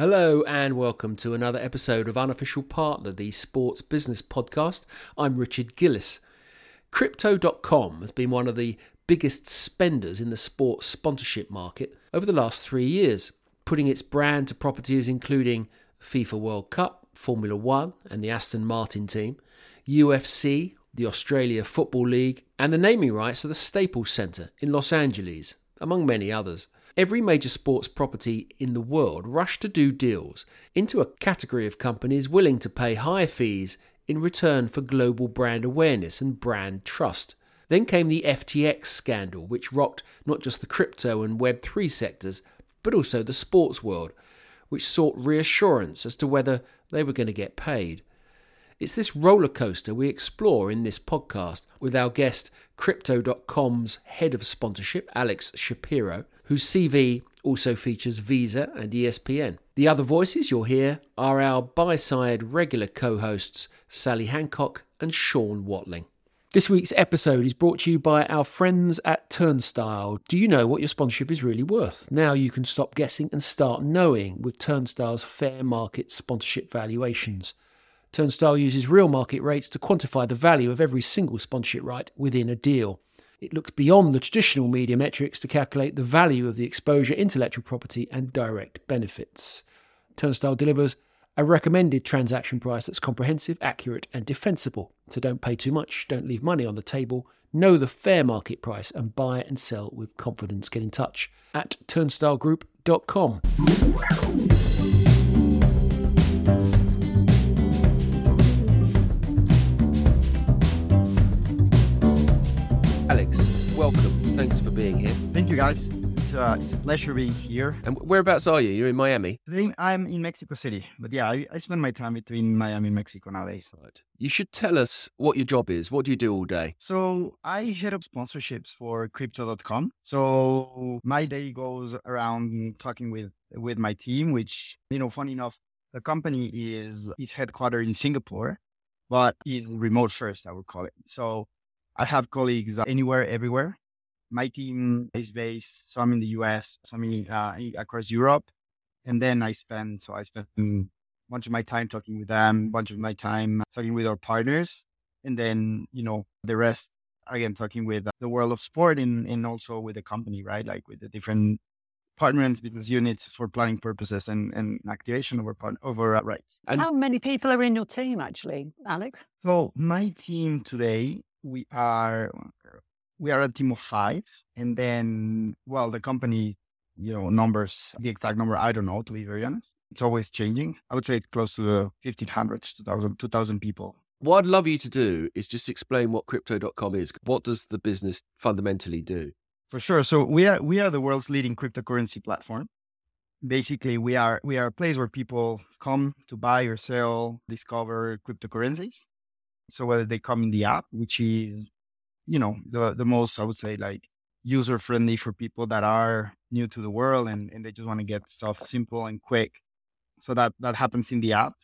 Hello and welcome to another episode of Unofficial Partner, the sports business podcast. I'm Richard Gillis. Crypto.com has been one of the biggest spenders in the sports sponsorship market over the last three years, putting its brand to properties including FIFA World Cup, Formula One and the Aston Martin team, UFC, the Australia Football League, and the naming rights of the Staples Center in Los Angeles, among many others. Every major sports property in the world rushed to do deals into a category of companies willing to pay high fees in return for global brand awareness and brand trust. Then came the FTX scandal, which rocked not just the crypto and Web3 sectors, but also the sports world, which sought reassurance as to whether they were going to get paid. It's this roller coaster we explore in this podcast with our guest, Crypto.com's head of sponsorship, Alex Shapiro, whose CV also features Visa and ESPN. The other voices you'll hear are our buy side regular co hosts, Sally Hancock and Shaun Whatling. This week's episode is brought to you by our friends at Turnstile. Do you know what your sponsorship is really worth? Now you can stop guessing and start knowing with Turnstile's fair market sponsorship valuations. Turnstile uses real market rates to quantify the value of every single sponsorship right within a deal. It looks beyond the traditional media metrics to calculate the value of the exposure, intellectual property, and direct benefits. Turnstile delivers a recommended transaction price that's comprehensive, accurate, and defensible. So don't pay too much, don't leave money on the table, know the fair market price, and buy and sell with confidence. Get in touch at turnstilegroup.com. Thanks for being here. Thank you, guys. It's, uh, it's a pleasure being here. And whereabouts are you? You're in Miami. Today I'm in Mexico City, but yeah, I, I spend my time between Miami and Mexico nowadays. Right. You should tell us what your job is. What do you do all day? So I head up sponsorships for Crypto.com. So my day goes around talking with with my team, which you know, funny enough, the company is is headquartered in Singapore, but is remote first, I would call it. So I have colleagues anywhere, everywhere. My team is based, so I'm in the US, so I'm in, uh, across Europe. And then I spend, so I spend a bunch of my time talking with them, a bunch of my time talking with our partners. And then, you know, the rest, again, talking with the world of sport and, and also with the company, right? Like with the different partners, business units for planning purposes and, and activation part, of our rights. And How many people are in your team, actually, Alex? So my team today we are we are a team of five, and then well, the company, you know, numbers the exact number I don't know to be very honest. It's always changing. I would say it's close to the 1500, 2000, 2000 people. What I'd love you to do is just explain what crypto.com is. What does the business fundamentally do? For sure. So we are we are the world's leading cryptocurrency platform. Basically, we are we are a place where people come to buy or sell, discover cryptocurrencies. So whether they come in the app, which is, you know, the, the most, I would say, like user friendly for people that are new to the world and, and they just want to get stuff simple and quick. So that, that happens in the app.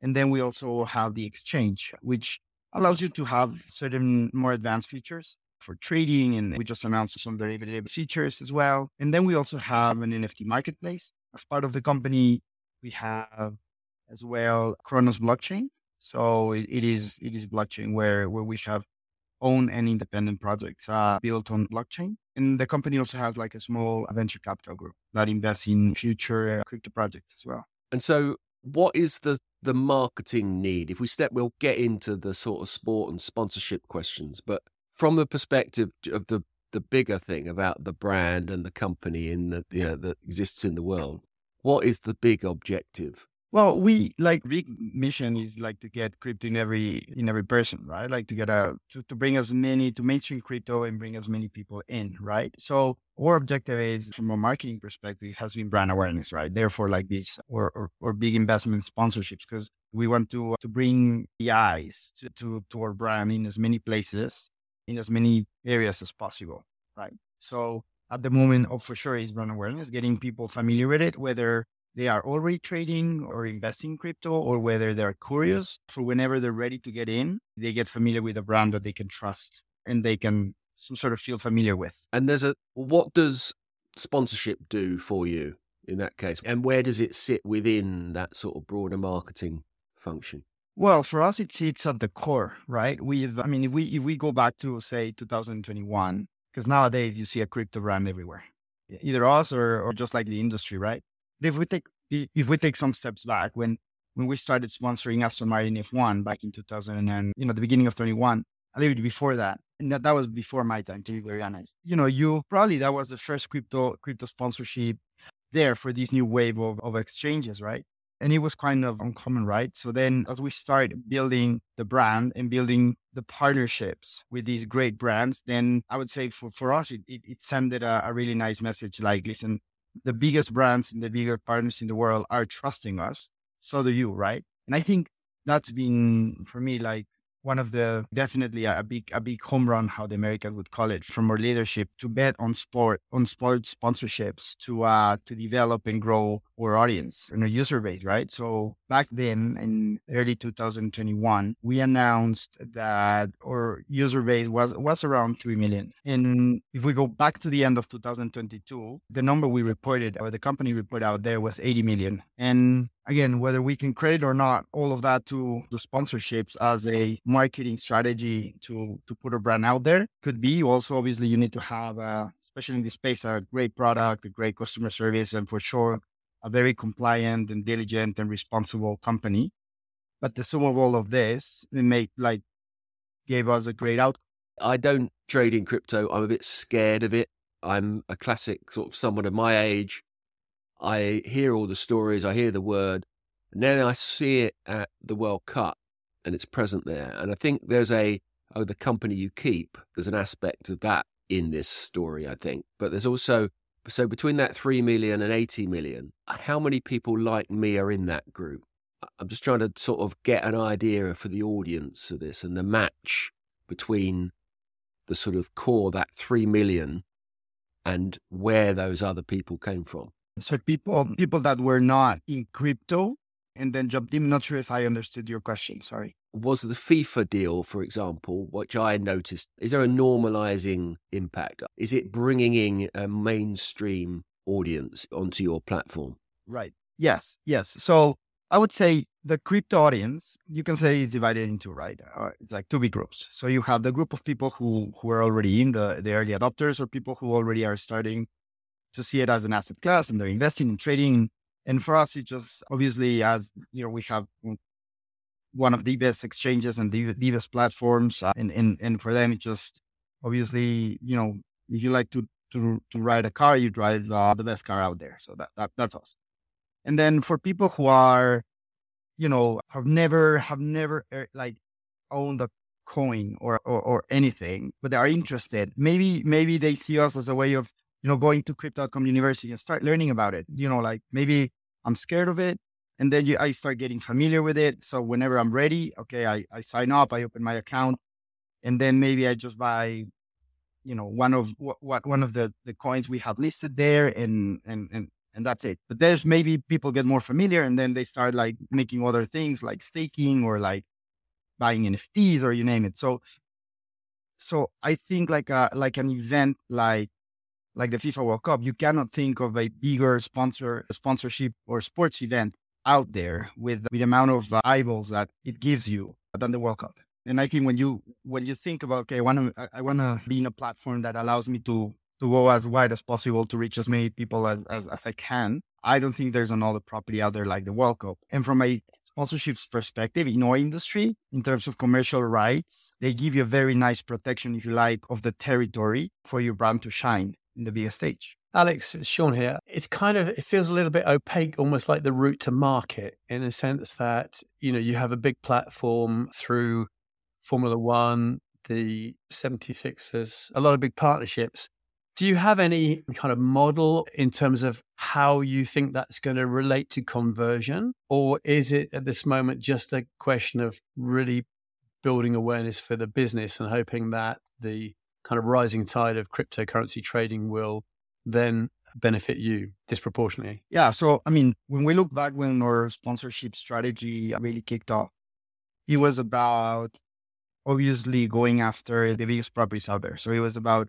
And then we also have the exchange, which allows you to have certain more advanced features for trading. And we just announced some derivative features as well. And then we also have an NFT marketplace. As part of the company, we have as well Cronos blockchain, so it, it is it is blockchain where where we have own and independent projects uh, built on blockchain. And the company also has like a small venture capital group that invests in future uh, crypto projects as well. And so, what is the the marketing need? If we step, we'll get into the sort of sport and sponsorship questions, but from the perspective of the the bigger thing about the brand and the company in the you know, that exists in the world, what is the big objective? Well, we like big mission is like to get crypto in every in every person, right? Like to get a to, to bring as many to mainstream crypto and bring as many people in, right? So our objective is from a marketing perspective has been brand awareness, right? Therefore, like this or or, or big investment sponsorships because we want to to bring the eyes to, to to our brand in as many places in as many areas as possible, right? So at the moment, oh, for sure, is brand awareness, getting people familiar with it, whether they are already trading or investing in crypto or whether they're curious for whenever they're ready to get in, they get familiar with a brand that they can trust and they can some sort of feel familiar with. And there's a what does sponsorship do for you? in that case? And where does it sit within that sort of broader marketing function? Well, for us, it sits at the core, right? We, have I mean, if we if we go back to say 2021, because nowadays you see a crypto brand everywhere, either us or or just like the industry, right? If we take if we take some steps back, when when we started sponsoring Aston Martin F1 back in 2000 and you know the beginning of 21, a little bit before that, and that, that was before my time to be very honest. You know, you probably that was the first crypto crypto sponsorship there for this new wave of, of exchanges, right? And it was kind of uncommon, right? So then as we start building the brand and building the partnerships with these great brands, then I would say for, for us, it, it, it sended a, a really nice message like, listen, the biggest brands and the bigger partners in the world are trusting us. So do you, right? And I think that's been for me like one of the definitely a big a big home run how the Americans would call it from our leadership to bet on sport on sports sponsorships to uh to develop and grow our audience and our user base right? So back then in early 2021 we announced that our user base was was around 3 million. And if we go back to the end of 2022 the number we reported or the company reported out there was 80 million. And again, whether we can credit or not, all of that to the sponsorships as a marketing strategy to to put a brand out there could be. Also, obviously, you need to have, uh, especially in this space, a great product, a great customer service, and for sure, a very compliant and diligent and responsible company. But the sum of all of this, made like gave us a great outcome. I don't trade in crypto. I'm a bit scared of it. I'm a classic sort of someone of my age I hear all the stories, I hear the word, and then I see it at the World Cup and it's present there. And I think there's a, oh, the company you keep, there's an aspect of that in this story, I think. But there's also, so between that 3 million and 80 million, how many people like me are in that group? I'm just trying to sort of get an idea for the audience of this and the match between the sort of core, that 3 million, and where those other people came from. So people people that were not in crypto and then jumped in. Not sure if I understood your question. Sorry. Was the FIFA deal, for example, which I noticed, is there a normalizing impact? Is it bringing in a mainstream audience onto your platform? Right. Yes. Yes. So I would say the crypto audience, you can say it's divided into right. Uh, it's like two big groups. So you have the group of people who who are already in the the early adopters, or people who already are starting to see it as an asset class and they're investing in trading. And for us, it just obviously as you know, we have one of the best exchanges and the, the best platforms. Uh, and, and, and for them, it just obviously, you know, if you like to, to, to ride a car, you drive uh, the best car out there. So that, that, that's awesome. And then for people who are, you know, have never, have never uh, like owned a coin or, or, or anything, but they are interested, maybe, maybe they see us as a way of you know, going to Crypto.com University and start learning about it. You know, like maybe I'm scared of it. And then you, I start getting familiar with it. So whenever I'm ready, okay, I, I sign up, I open my account, and then maybe I just buy, you know, one of what, one of the, the coins we have listed there and, and, and, and that's it. But there's maybe people get more familiar and then they start like making other things like staking or like buying NFTs or you name it. So, so I think like a, like an event like like the FIFA World Cup, you cannot think of a bigger sponsor sponsorship or sports event out there with, with the amount of uh, eyeballs that it gives you than the World Cup. And I think when you when you think about okay, I want to I want to be in a platform that allows me to to go as wide as possible to reach as many people as, as, as I can. I don't think there's another property out there like the World Cup. And from a sponsorships perspective, in our industry, in terms of commercial rights, they give you a very nice protection, if you like, of the territory for your brand to shine in the biggest stage. Alex, it's Shaun here. It's kind of it feels a little bit opaque, almost like the route to market, in a sense that you know you have a big platform through Formula One, the 76ers, a lot of big partnerships. Do you have any kind of model in terms of how you think that's going to relate to conversion? Or is it at this moment just a question of really building awareness for the business and hoping that the kind of rising tide of cryptocurrency trading will then benefit you disproportionately? Yeah. So, I mean, when we look back when our sponsorship strategy really kicked off, it was about obviously going after the biggest properties out there. So it was about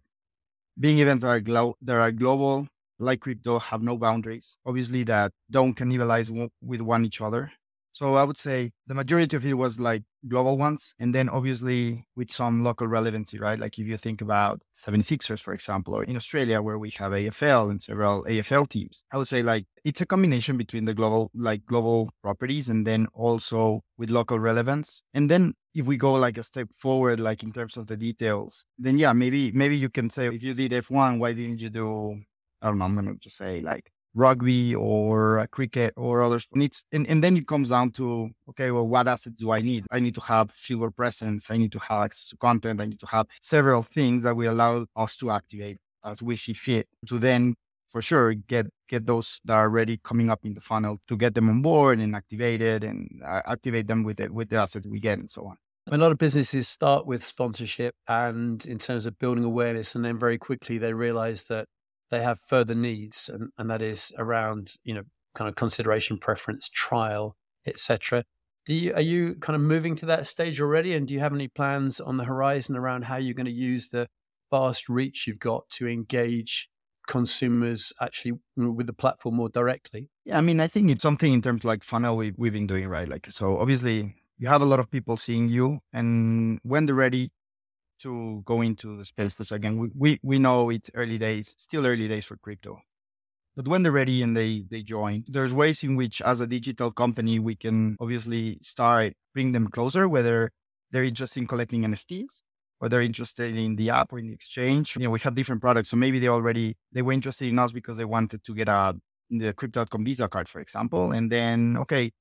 being events that are, glo- that are global, like crypto have no boundaries. Obviously, that don't cannibalize with one each other. So I would say the majority of it was like global ones. And then obviously with some local relevancy, right? Like if you think about 76ers, for example, or in Australia where we have AFL and several AFL teams, I would say like it's a combination between the global, like global properties and then also with local relevance. And then if we go like a step forward, like in terms of the details, then yeah, maybe, maybe you can say if you did F1, why didn't you do I don't know, I'm going to just say like rugby or uh, cricket or other sports. And, and then it comes down to, okay, well, what assets do I need? I need to have fewer presence. I need to have access to content. I need to have several things that will allow us to activate as we see fit to then for sure get get those that are already coming up in the funnel to get them on board and activated and uh, activate them with it with the assets we get and so on a lot of businesses start with sponsorship and in terms of building awareness and then very quickly they realize that they have further needs, and, and that is around you know kind of consideration, preference, trial, etc. Do you are you kind of moving to that stage already, and do you have any plans on the horizon around how you're going to use the vast reach you've got to engage consumers actually with the platform more directly? Yeah, I mean, I think it's something in terms like funnel we, we've been doing, right? Like, so obviously you have a lot of people seeing you, and when they're ready, to go into the space. Again, we, we, we know it's early days, still early days for crypto. But when they're ready and they, they join, there's ways in which as a digital company, we can obviously start bring them closer, whether they're interested in collecting NFTs or they're interested in the app or in the exchange. You know, we have different products. So maybe they already, they were interested in us because they wanted to get a, the crypto.com Visa card, for example. And then, okay,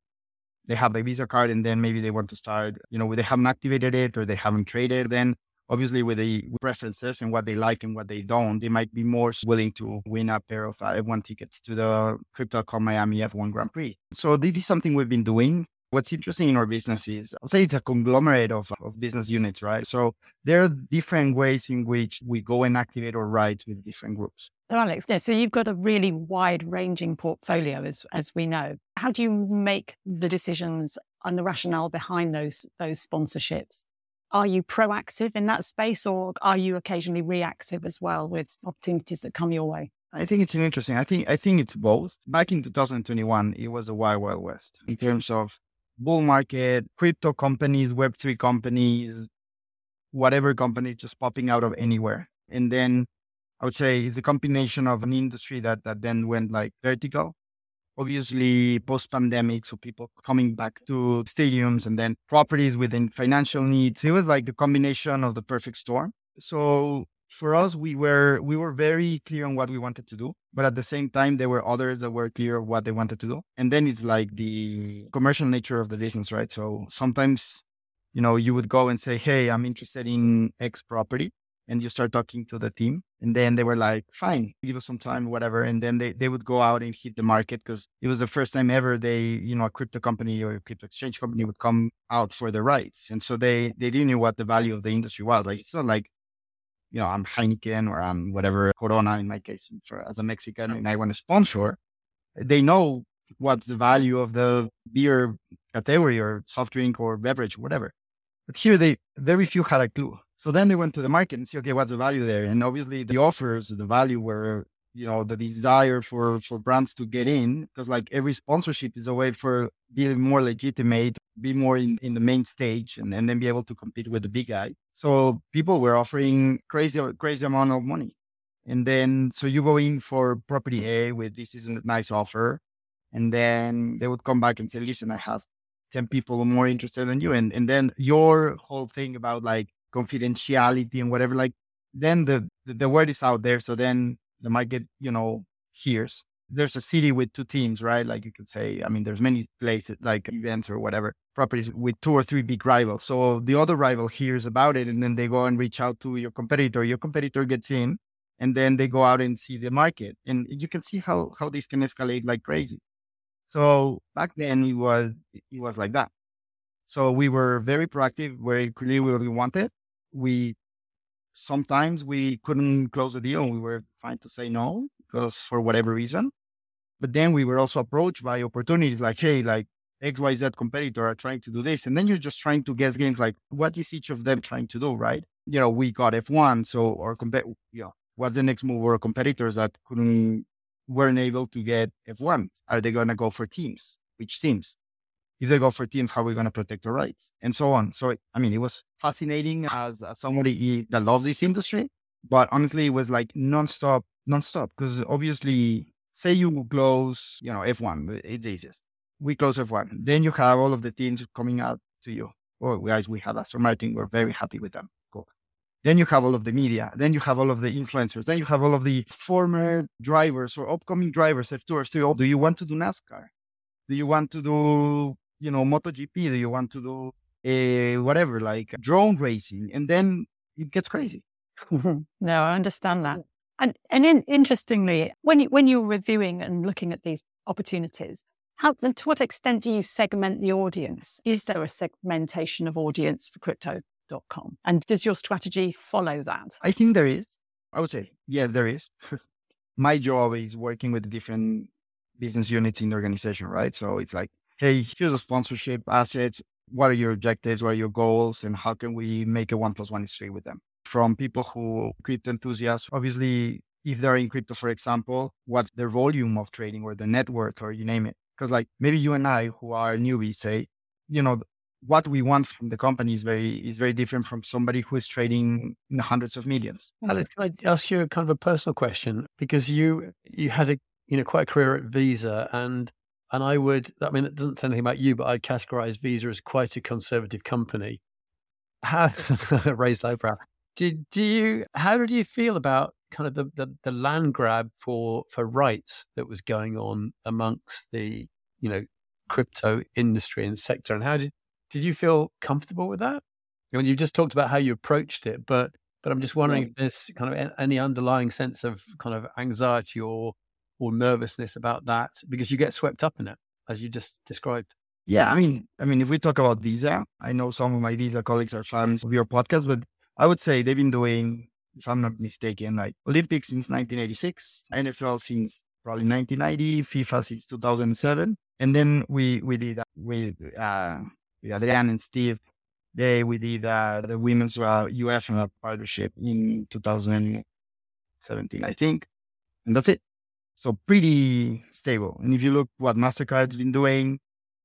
they have the Visa card and then maybe they want to start, you know, they haven't activated it or they haven't traded, then obviously with the preferences and what they like and what they don't, they might be more willing to win a pair of uh, F1 tickets to the Crypto.com Miami F1 Grand Prix. So this is something we've been doing. What's interesting in our business is, I'll say it's a conglomerate of, of business units, right? So there are different ways in which we go and activate our rights with different groups. So Alex, yeah, so you've got a really wide ranging portfolio as as we know. How do you make the decisions and the rationale behind those those sponsorships? Are you proactive in that space or are you occasionally reactive as well with opportunities that come your way? I think it's interesting. I think I think it's both. Back in 2021, it was a wild, wild west in terms of bull market, crypto companies, Web3 companies, whatever company just popping out of anywhere. And then I would say it's a combination of an industry that that then went like vertical obviously post pandemic, so people coming back to stadiums and then properties within financial needs. It was like the combination of the perfect storm. So for us, we were we were very clear on what we wanted to do, but at the same time, there were others that were clear of what they wanted to do. And then it's like the commercial nature of the business, right? So sometimes, you know, you would go and say, "Hey, I'm interested in X property," and you start talking to the team and then they were like fine give us some time whatever and then they, they would go out and hit the market because it was the first time ever they you know a crypto company or a crypto exchange company would come out for the rights and so they they didn't know what the value of the industry was. Like it's not like you know i'm heineken or i'm whatever corona in my case as a mexican and i want to sponsor they know what's the value of the beer category or soft drink or beverage whatever. But here they very few had a clue so then they went to the market and see, okay, what's the value there? And obviously the offers, the value were, you know, the desire for, for brands to get in because like every sponsorship is a way for being more legitimate, be more in, in the main stage and, and then be able to compete with the big guy. So people were offering crazy, crazy amount of money. And then, so you go in for property A with this is a nice offer. And then they would come back and say, listen, I have 10 people more interested than you. And, and then your whole thing about like, confidentiality and whatever, like then the, the word is out there. So then the market, you know, hears. There's a city with two teams, right? Like you could say, I mean, there's many places like events or whatever properties with two or three big rivals. So the other rival hears about it and then they go and reach out to your competitor. Your competitor gets in and then they go out and see the market. And you can see how, how this can escalate like crazy. So back then it was, it was like that. So we were very proactive, very clear what we wanted we sometimes we couldn't close the deal. We were fine to say no because for whatever reason. But then we were also approached by opportunities like, hey, like XYZ competitor are trying to do this. And then you're just trying to guess games like, what is each of them trying to do, right? You know, we got F1. So, or compare, you know, what's the next move or competitors that couldn't weren't able to get F1. Are they going to go for teams? Which teams? If they go for teams, how are we going to protect our rights? And so on. So, I mean, it was fascinating as, as somebody that loves this industry, but honestly, it was like nonstop, nonstop. Because obviously, say you close, you know, F1, it's easiest. We close F1. Then you have all of the teams coming out to you. Oh, guys, we have Aston Martin. We're very happy with them. Cool. Then you have all of the media. Then you have all of the influencers. Then you have all of the former drivers or upcoming drivers, F2 or three. Oh, do you want to do NASCAR? Do you want to do, you know, MotoGP? Do you want to do uh, whatever, like drone racing? And then it gets crazy. no, I understand that. And and in, interestingly, when you, when you're reviewing and looking at these opportunities, how to what extent do you segment the audience? Is there a segmentation of audience for crypto.com? And does your strategy follow that? I think there is. I would say, yeah, there is. My job is working with different business units in the organization, right? So it's like, hey, here's a sponsorship assets. What are your objectives? What are your goals? And how can we make a one plus one is three with them? from people who crypto enthusiasts. Obviously, if they're in crypto, for example, what's their volume of trading or the net worth or you name it. Because like maybe you and I who are newbies say, you know, what we want from the company is very is very different from somebody who is trading in the hundreds of millions. Mm-hmm. Alex, can I ask you a kind of a personal question? Because you you had a you know quite a career at Visa and and I would I mean it doesn't say anything about you, but I'd categorize Visa as quite a conservative company. How raised eyebrow. Did do you how did you feel about kind of the, the, the land grab for for rights that was going on amongst the you know crypto industry and sector? And how did did you feel comfortable with that? I mean, you just talked about how you approached it but but i'm just wondering if there's kind of any underlying sense of kind of anxiety or or nervousness about that because you get swept up in it as you just described yeah i mean i mean if we talk about visa i know some of my visa colleagues are fans of your podcast but I would say they've been doing, if I'm not mistaken, like Olympics since 1986, NFL since probably 1990, FIFA since 2007. And then we, we did uh, with, uh, with Adrian and Steve, they, we did uh, the women's uh, UEFA partnership in 2017, I think. And that's it. So pretty stable. And if you look what MasterCard's been doing,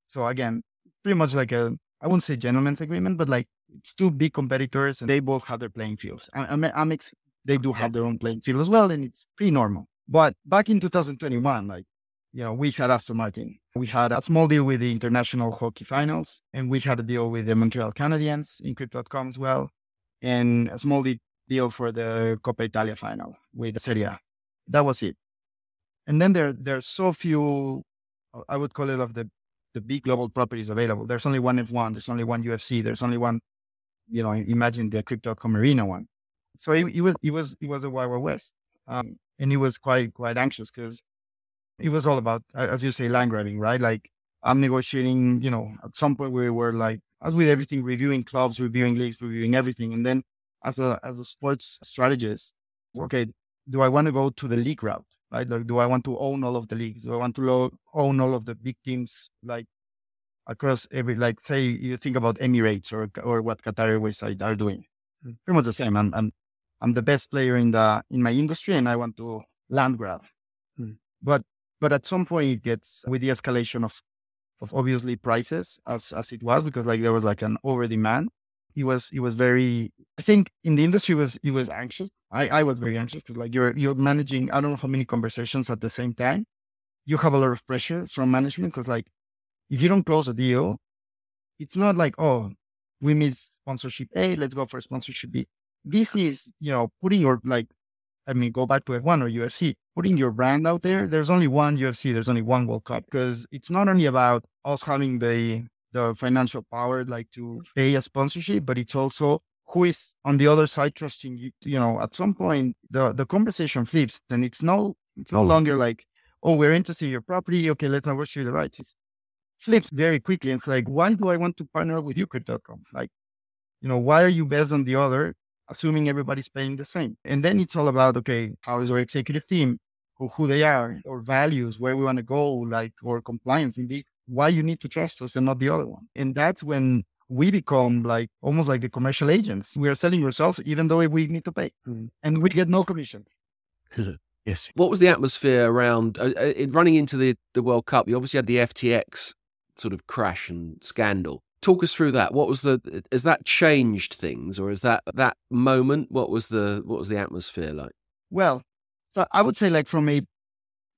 so again, pretty much like a, I wouldn't say gentleman's agreement, but like it's two big competitors and they both have their playing fields. And Amex, they do have their own playing field as well, and it's pretty normal. But back in 2021, like, you know, we had Aston Martin. We had a small deal with the International Hockey Finals, and we had a deal with the Montreal Canadiens in Crypto.com as well, and a small deal for the Coppa Italia final with Serie A. That was it. And then there, there are so few, I would call it of the, the big global properties available. There's only one F1, there's only one UFC, there's only one you know, imagine the Crypto.com arena one. So it, it was, it was, it was a Wild West. Um, and he was quite, quite anxious because it was all about, as you say, land grabbing, right? Like I'm negotiating, you know, at some point we were like, as with everything, reviewing clubs, reviewing leagues, reviewing everything. And then as a, as a sports strategist, okay, do I want to go to the league route? Right? Like, do I want to own all of the leagues? Do I want to lo- own all of the big teams like across every, like say you think about Emirates or or what Qatar Airways are doing. Mm. Pretty much the same. I'm, I'm I'm the best player in the in my industry, and I want to land grab. Mm. But but at some point it gets with the escalation of of obviously prices as as it was because like there was like an over demand. It was it was very. I think in the industry was it was anxious. I I was very anxious because like you're you're managing. I don't know how many conversations at the same time. You have a lot of pressure from management because like if you don't close a deal, it's not like, oh, we missed sponsorship A, let's go for sponsorship B. This is, you know, putting your, like, I mean, go back to F1 or UFC, putting your brand out there. There's only one UFC, there's only one World Cup because it's not only about us having the, the financial power, like to pay a sponsorship, but it's also who is on the other side trusting you. You know, at some point, the, the conversation flips and it's no, it's no longer like, oh, we're interested in your property. Okay, let's negotiate the rights. It's, flips very quickly. It's like, why do I want to partner with you, Crypto.com? Like, you know, why are you best on the other, assuming everybody's paying the same? And then it's all about, okay, how is our executive team, who, who they are, or values, where we want to go, like, or compliance indeed, why you need to trust us and not the other one. And that's when we become like almost like the commercial agents. We are selling ourselves, even though we need to pay mm. and we get no commission. Yes. What was the atmosphere around uh, uh, running into the, the World Cup? You obviously had the FTX sort of crash and scandal. Talk us through that. What was the has that changed things, or is that that moment? What was the what was the atmosphere like? Well, so I would say like from a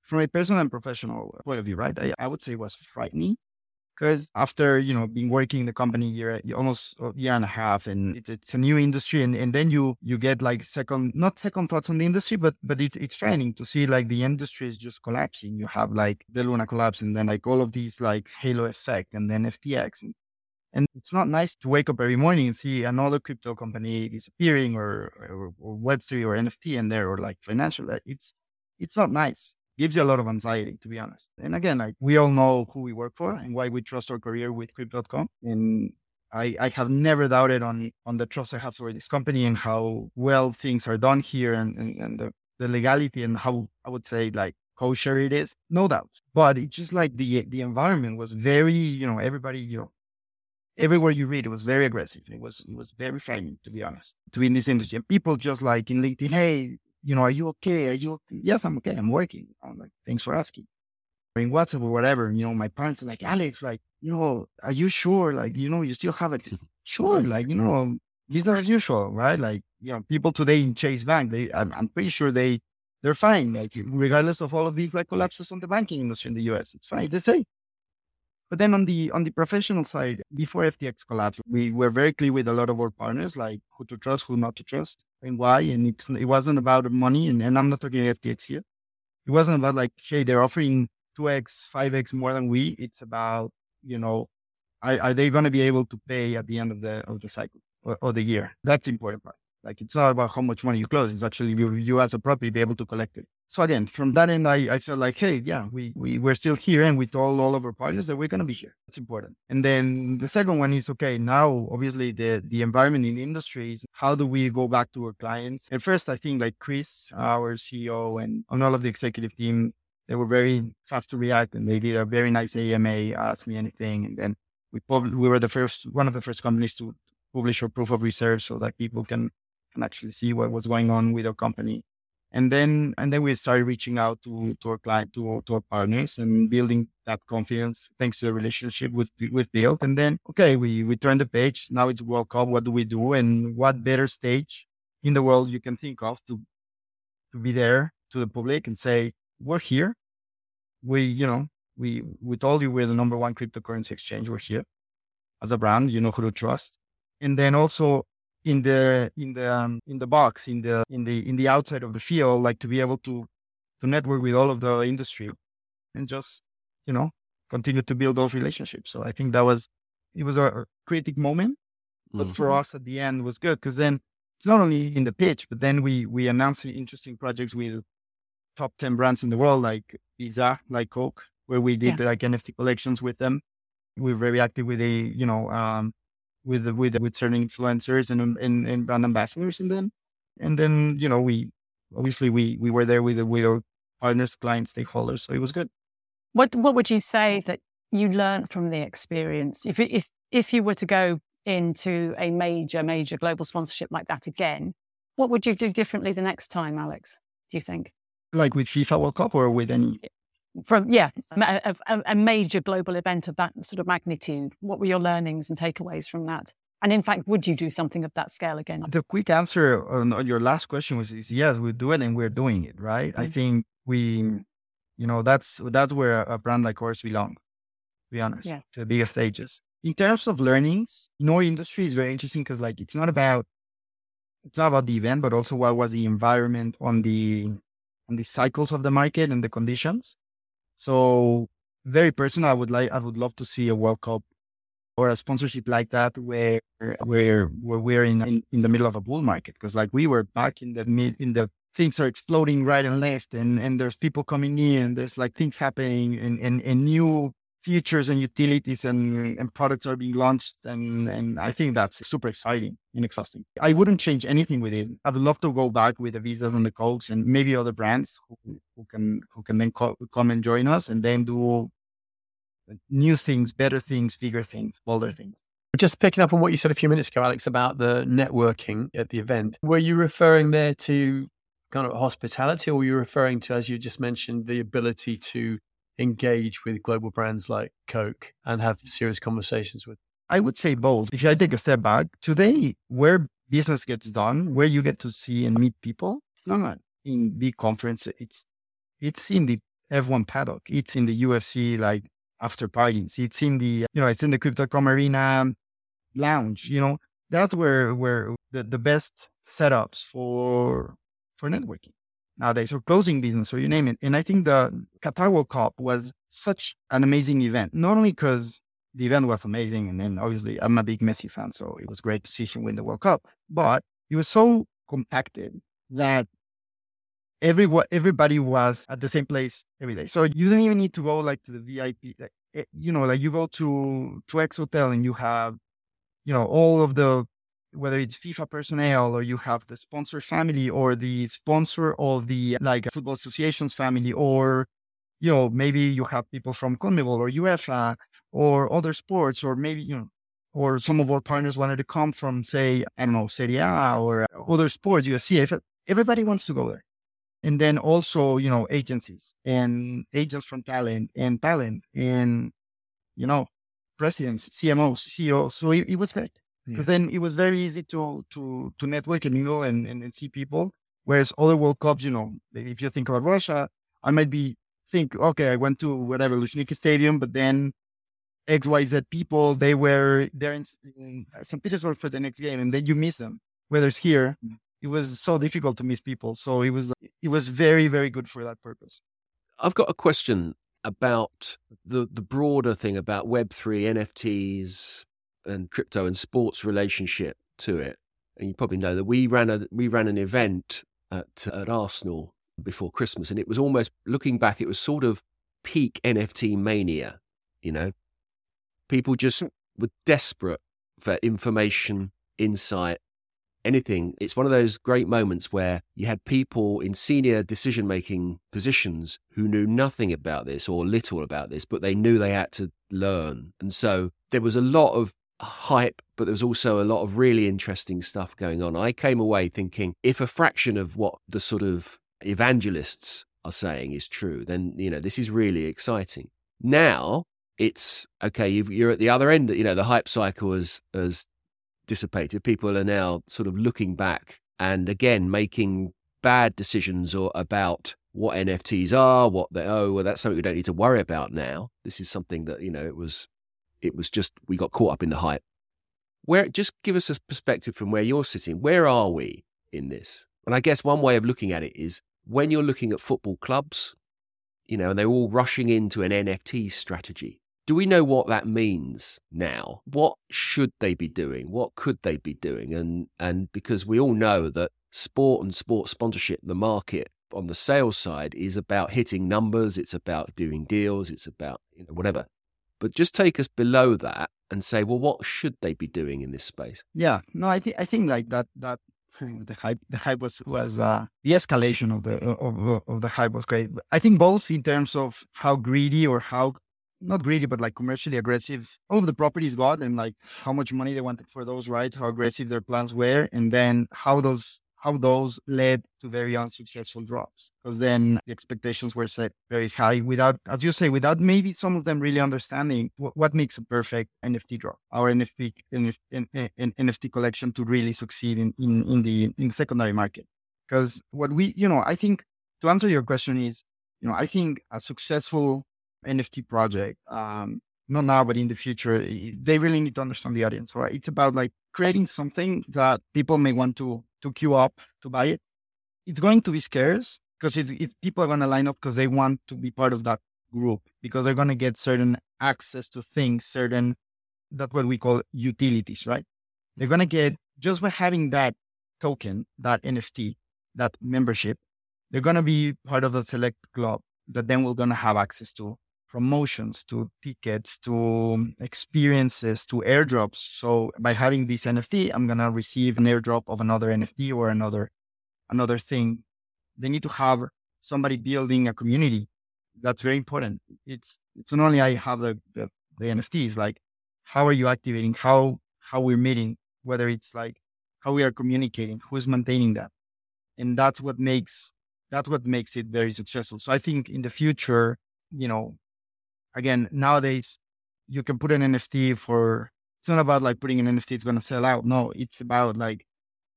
from a personal and professional point of view, right? I, I would say it was frightening because after you know being working in the company year almost a year and a half and it, it's a new industry and, and then you you get like second not second thoughts on the industry but but it, it's frightening to see like the industry is just collapsing you have like the luna collapse and then like all of these like halo effect and then ftx and, and it's not nice to wake up every morning and see another crypto company disappearing or, or, or web3 or nft in there or like financial it's it's not nice gives you a lot of anxiety, to be honest. And again, like we all know who we work for and why we trust our career with Crypto.com. And I, I have never doubted on on the trust I have for this company and how well things are done here and, and, and the, the legality and how I would say like kosher it is. No doubt. But it's just like the the environment was very, you know, everybody, you know, everywhere you read, it was very aggressive. It was it was very frightening, to be honest, to be in this industry. And people just like in LinkedIn, hey, you know, are you okay? Are you okay? Yes, I'm okay. I'm working. I'm like, thanks for asking. In WhatsApp or whatever, you know, my parents are like, Alex, like, you know, are you sure? Like, you know, you still have it. sure. Like, you know, business as usual, right? Like, you know, people today in Chase Bank, they, I'm, I'm pretty sure they, they're fine. Like, regardless of all of these like collapses on the banking industry in the US, it's fine. They say. But then on the on the professional side, before FTX collapsed, we were very clear with a lot of our partners, like who to trust, who not to trust and why. And it's, it wasn't about money. And, and I'm not talking FTX here. It wasn't about like, hey, they're offering 2x, 5x more than we. It's about, you know, are, are they going to be able to pay at the end of the, of the cycle or, or the year? That's the important part. Like it's not about how much money you close. It's actually you, you as a property be able to collect it. So again, from that end, I, I felt like, hey, yeah, we, we, we're still here and we told all of our partners that we're going to be here. That's important. And then the second one is, okay, now obviously the, the environment in the industry is how do we go back to our clients? At first, I think like Kris, our CEO and on all of the executive team, they were very fast to react and they did a very nice AMA, ask me anything. And then we, pub- we were the first, one of the first companies to publish our proof of reserve so that people can, can actually see what was going on with our company and then and then we started reaching out to to our client to, to our partners and building that confidence thanks to the relationship with with built. And then okay we we turned the page. Now it's world cup. What do we do? And what better stage in the world you can think of to to be there to the public and say we're here. We you know we we told you we're the number one cryptocurrency exchange. We're here as a brand. You know who to trust. And then also in the in the um, in the box in the in the in the outside of the field like to be able to to network with all of the industry and just you know continue to build those relationships so i think that was it was a critic moment but mm-hmm. for us at the end was good because then it's not only in the pitch but then we we announced interesting projects with top 10 brands in the world like visa like coke where we did yeah. like nft collections with them we we're very active with a you know um with with with certain influencers and, and and brand ambassadors, and then and then you know we obviously we we were there with with our partners, clients, stakeholders, so it was good. What what would you say that you learned from the experience? If if if you were to go into a major major global sponsorship like that again, what would you do differently the next time, Alex? Do you think? Like with FIFA World Cup or with any? From yeah a, a, a, major global event of that sort of magnitude. What were your learnings and takeaways from that? And in fact would you do something of that scale again? The quick answer on, on your last question was is yes we do it and we're doing it right? Mm-hmm. i think we you know that's that's where a brand like ours belong to be honest yeah. to the biggest stages. In terms of learnings in our industry is very interesting because like it's not about it's not about the event but also what was the environment on the on the cycles of the market and the conditions so very personal. I would like, I would love to see a World Cup or a sponsorship like that where where where we're in in, in the middle of a bull market because like we were back in the mid in the things are exploding right and left and and there's people coming in there's like things happening and and, and new features and utilities and, and products are being launched. And, and I think that's super exciting and exhausting. I wouldn't change anything with it. I'd love to go back with the visas and the cokes and maybe other brands who, who can, who can then co- come and join us and then do uh, new things, better things, bigger things, bolder things. Just picking up on what you said a few minutes ago, Alex, about the networking at the event, were you referring there to kind of hospitality, or are you referring to, as you just mentioned, the ability to engage with global brands like Coke and have serious conversations with? I would say both. If I take a step back, today, where business gets done, where you get to see and meet people, it's not in big conferences. It's it's in the F1 paddock. It's in the UFC like after parties. It's in the you know it's in the Crypto.com Arena lounge. You know that's where where the, the best setups for for networking nowadays or closing business or you name it. And I think the Qatar World Cup was such an amazing event, not only because the event was amazing, and then obviously I'm a big Messi fan, so it was great to see him win the World Cup. But it was so compacted that every everybody was at the same place every day. So you don't even need to go like to the VIP. Like, eh, you know, like you go to to X Hotel and you have, you know, all of the whether it's FIFA personnel or you have the sponsor family or the sponsor of the like football associations family or you know maybe you have people from CONMEBOL or UEFA or other sports or maybe you know or some of our partners wanted to come from say I don't know Serie A or other sports UFC everybody wants to go there. And then also you know agencies and agents from talent and talent and you know presidents CMOs CEOs so it, it was great because yeah. then it was very easy to to to network and mingle and, and, and see people. Whereas other World Cups, you know, if you think about Russia, I might be think, okay, I went to whatever Luzhniki Stadium, but then X Y Z people they were there in, in St. Petersburg for the next game, and then you miss them. Whereas here, mm. it was so difficult to miss people, so it was it was very very good for that purpose. I've got a question about the the broader thing about Web three NFTs, and crypto and sports relationship to it. And you probably know that we ran a we ran an event at at Arsenal before Christmas, and it was almost looking back, it was sort of peak NFT mania. You know, people just were desperate for information, insight, anything. It's one of those great moments where you had people in senior decision making positions who knew nothing about this or little about this, but they knew they had to learn. And so there was a lot of hype, but there was also a lot of really interesting stuff going on. I came away thinking if a fraction of what the sort of evangelists are saying is true, then, you know, this is really exciting. Now it's okay, you're at the other end, you know, the hype cycle has, has dissipated. People are now sort of looking back and again making bad decisions or about what NFTs are, what they oh, well, that's something we don't need to worry about now. This is something that, you know, it was it was just we got caught up in the hype. Where just give us a perspective from where you're sitting. Where are we in this? And I guess one way of looking at it is when you're looking at football clubs, you know, and they're all rushing into an NFT strategy. Do we know what that means now? What should they be doing? What could they be doing? And and because we all know that sport and sports sponsorship, the market on the sales side is about hitting numbers, it's about doing deals, it's about you know, whatever. But just take us below that and say, well, what should they be doing in this space? Yeah, no, I think I think like that that the hype the hype was was uh, the escalation of the of, of the hype was great. I think both in terms of how greedy or how not greedy but like commercially aggressive all of the properties got and like how much money they wanted for those rights, how aggressive their plans were, and then how those how those led to very unsuccessful drops because then the expectations were set very high without, as you say, without maybe some of them really understanding what, what makes a perfect NFT drop, our NFT, NFT, NFT collection to really succeed in, in, in the in the secondary market. Because what we, you know, I think to answer your question is, you know, I think a successful NFT project, um, not now, but in the future, they really need to understand the audience, right? It's about like creating something that people may want to to queue up to buy it. It's going to be scarce because if people are going to line up because they want to be part of that group because they're going to get certain access to things, certain that's what we call utilities, right? They're going to get just by having that token, that NFT, that membership, they're going to be part of the select club that then we're going to have access to promotions to tickets to um, experiences to airdrops. So by having this nft i'm to receive an airdrop of another nft or another another thing. They need to have somebody building a community. That's very important. It's it's not only i have the the, the nfts like how are you activating? How how we're meeting? Whether it's like how we are communicating? Who's maintaining that? And that's what makes that's what makes it very successful. So I think in the future, you know, again nowadays you can put an NFT for. It's not about like putting an NFT it's to sell out. No, it's about like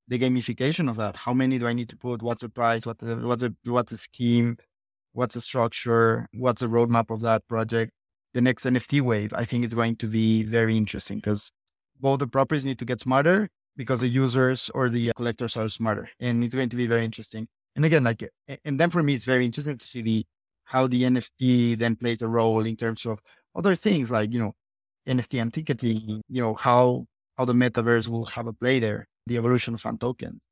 the gamification of that. How many do I need to put? What's the price? What's the what's the what's the scheme? What's the structure? What's the roadmap of that project? The next NFT wave, I think, is going to be very interesting because both the properties need to get smarter because the users or the collectors are smarter, and it's going to be very interesting. And again, like, and then for me, it's very interesting to see the how the NFT then plays a role in terms of other things like you know NFT and ticketing. You know how how the metaverse will have a play there, the evolution of fan tokens.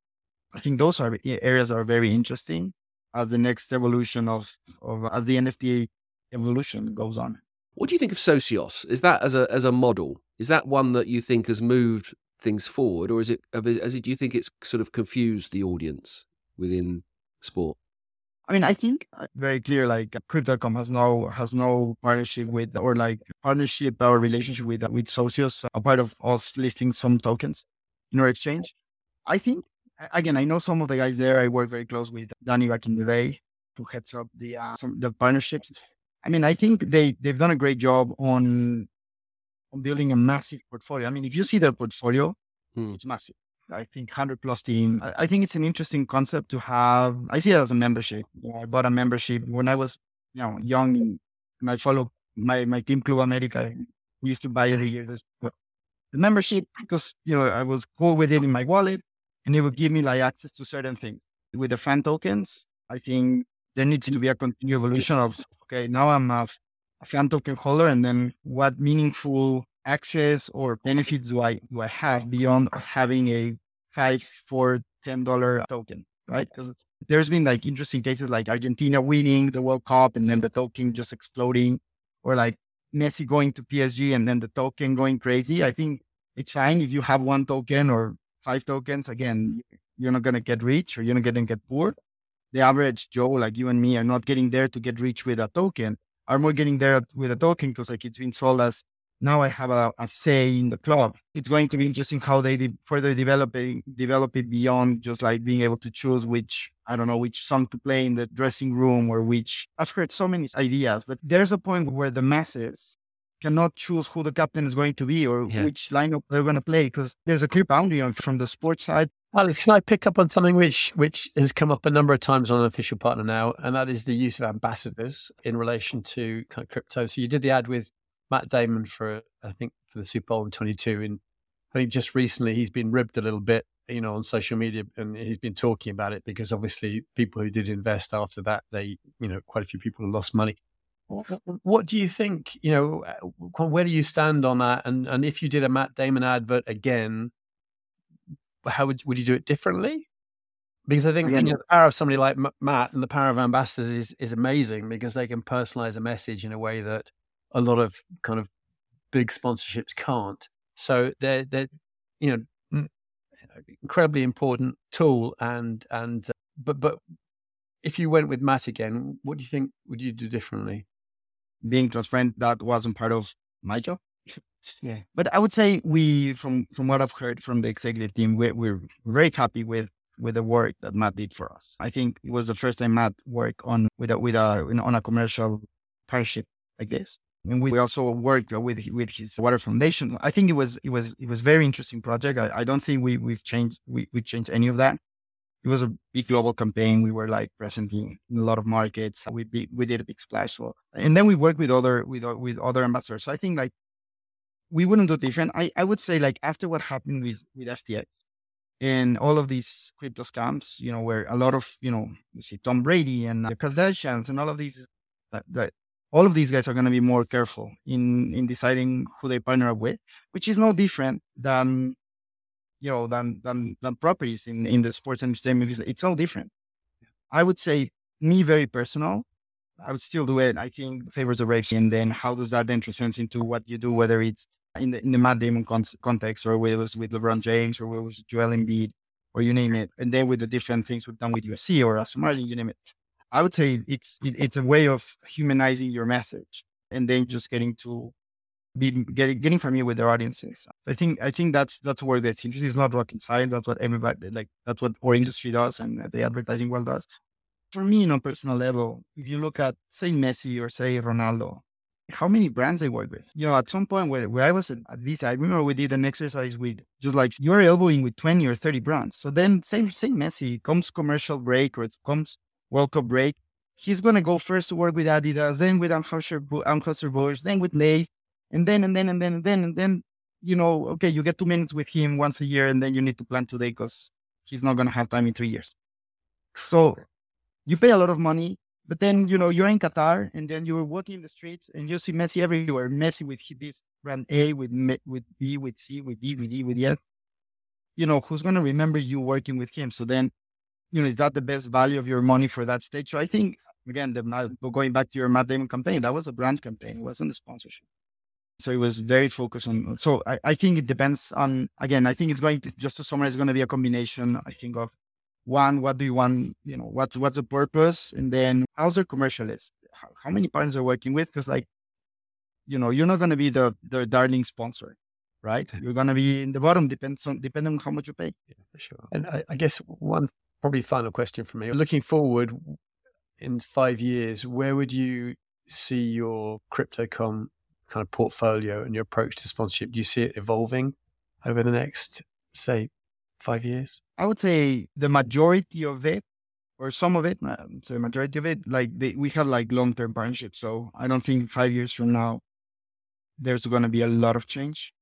I think those are areas are very interesting as the next evolution of of as the NFT evolution goes on. What do you think of Socios? Is that as a as a model? Is that one that you think has moved things forward, or is it? As it do you think it's sort of confused the audience within sport? I mean, I think uh, very clear. Like Crypto.com has no has no partnership with or like partnership or relationship with with Socios. A part of us listing some tokens in our exchange. I think again, I know some of the guys there. I work very close with Danny back in the day, who heads up the uh, some the partnerships. I mean, I think they they've done a great job on on building a massive portfolio. I mean, if you see their portfolio, hmm. it's massive. I think 100 plus team. I, think it's an interesting concept to have. I see it as a membership. You know, I bought a membership when I was, you know, young and I followed my, my team Club America. We used to buy every year this the membership because, you know, I was cool with it in my wallet and it would give me like access to certain things. With the fan tokens, I think there needs to be a continued evolution of, okay, now I'm a, a fan token holder and then what meaningful access or benefits do I do I have beyond having a five, four, ten dollar token, right? Because there's been like interesting cases like Argentina winning the World Cup and then the token just exploding, or like Messi going to PSG and then the token going crazy. I think it's fine if you have one token or five tokens. Again, you're not gonna get rich or you're not gonna get poor. The average Joe, like you and me, are not getting there to get rich with a token. Are more getting there with a token because like it's been sold as now I have a, a, say in the club. It's going to be interesting how they de- further develop it, develop it beyond just like being able to choose which, I don't know, which song to play in the dressing room or which. I've heard so many ideas, but there's a point where the masses cannot choose who the captain is going to be or yeah. which lineup they're going to play because there's a clear boundary on, from the sports side. Alex, can I pick up on something which which has come up a number of times on Unofficial Partner now, and that is the use of ambassadors in relation to kind of crypto. So you did the ad with Matt Damon for I think for the Super Bowl in 22. And I think just recently he's been ribbed a little bit, you know, on social media, and he's been talking about it because obviously people who did invest after that, they, you know, quite a few people have lost money. What do you think? You know, uh, where do you stand on that? And and if you did a Matt Damon advert again, how would would you do it differently? Because I think you know, the power of somebody like Matt and the power of ambassadors is is amazing because they can personalize a message in a way that a lot of kind of big sponsorships can't. So they're they're you know incredibly important tool and and uh, but but if you went with Matt again, what do you think would you do differently? Being transparent, that wasn't part of my job. yeah, but I would say we from from what I've heard from the executive team, we're, we're very happy with with the work that Matt did for us. I think it was the first time Matt worked on with a with a on a commercial partnership like this. And we also worked with with his water foundation. I think it was it was it was very interesting project. I, I don't think we we've changed we we changed any of that. It was a big global campaign. We were like present in, a lot of markets. We be, we did a big splash. So, and then we worked with other with with other ambassadors. So I think like we wouldn't do different. I, I would say like after what happened with with FTX and all of these crypto scams, you know, where a lot of you know you see Tom Brady and the Kardashians and all of these that, that all of these guys are going to be more careful in in deciding who they partner up with, which is no different than you know than than than properties in in the sports entertainment. It's all different. I would say me very personal. I would still do it. I think favors the race, and then how does that then transcend into what you do, whether it's in the in the Matt Damon con- context, or whether it was with LeBron James, or whether it was Joel Embiid, or you name it, and then with the different things we've done with UFC or Aston you name it. I would say it's it, it's a way of humanizing your message and then just getting to be getting getting familiar with their audiences. I think I think that's that's where that's interesting. It's not rocket science. That's what everybody like. That's what our industry does and the advertising world does. For me, on a personal level, if you look at say Messi or say Ronaldo, how many brands they work with. You know, at some point where, where I was at, Visa, I remember we did an exercise with just like you're elbowing with 20 or 30 brands. So then same same Messi comes commercial break or it comes World Cup break. He's gonna go first to work with Adidas, then with Anheuser-Busch, then with Lay's, and then and then and then and then and then you know, okay, you get two minutes with him once a year, and then you need to plan today because he's not gonna have time in three years. So you pay a lot of money, but then you know you're in Qatar, and then you're walking in the streets, and you see Messi everywhere. Messi with this brand A, with with B, with C, with D, with E, with F. You know who's gonna remember you working with him? So then you know, is that the best value of your money for that stage? So I think, again, the, going back to your Matt Damon campaign, that was a brand campaign, it wasn't a sponsorship. So it was very focused on. So I, I think it depends on, again, I think it's going to, just to summarize, it's going to be a combination, I think, of one, what do you want, you know, what's, what's the purpose? And then how's the commercial is? How, how many partners are working with? Because, like, you know, you're not going to be the, the darling sponsor right? You're going to be in the bottom, depends on depending on how much you pay. Yeah, for sure. And I, I guess one probably final question for me. Looking forward in five years, where would you see your crypto.com kind of portfolio and your approach to sponsorship? Do you see it evolving over the next, say, five years? I would say the majority of it, or some of it, um, so the majority of it, like they, we have like long term partnerships. So I don't think five years from now there's going to be a lot of change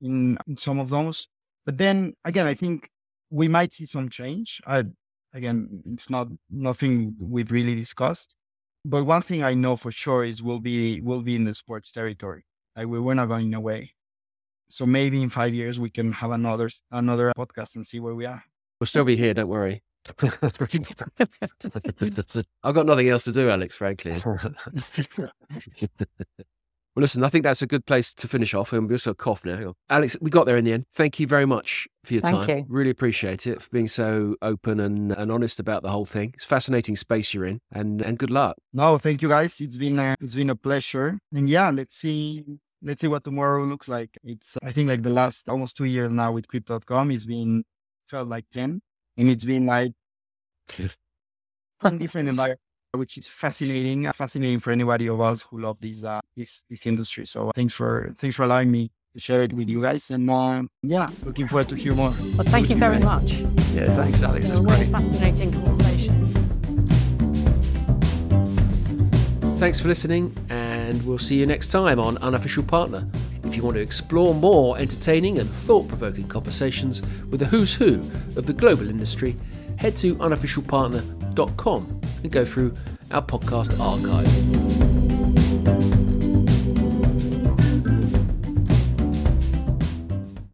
in, in some of those. But then again, I think we might see some change. I Again, it's not nothing we've really discussed. But one thing I know for sure is we'll be we'll be in the sports territory. Like we, we're not going away. So maybe in five years we can have another another podcast and see where we are. We'll still be here, don't worry. I've got nothing else to do, Alex, frankly. Well, listen, I think that's a good place to finish off. And we also cough now. Alex, we got there in the end. Thank you very much for your Thank time. You. Really appreciate it for being so open and, and honest about the whole thing. It's fascinating space you're in, and and good luck. No, thank you guys. It's been a, it's been a pleasure. And yeah, let's see let's see what tomorrow looks like. It's I think like the last almost two years now with Crypto.com. It's been felt like ten, and it's been like different environment which is fascinating, fascinating for anybody of us who love this uh, this this industry. So thanks for thanks for allowing me to share it with you guys, and uh, yeah, looking forward to hear more. Well, thank you very much. Yeah, thanks, Alex. It's a really fascinating conversation. Thanks for listening, and we'll see you next time on Unofficial Partner. If you want to explore more entertaining and thought provoking conversations with the who's who of the global industry, head to unofficialpartner.com and go through our podcast archive.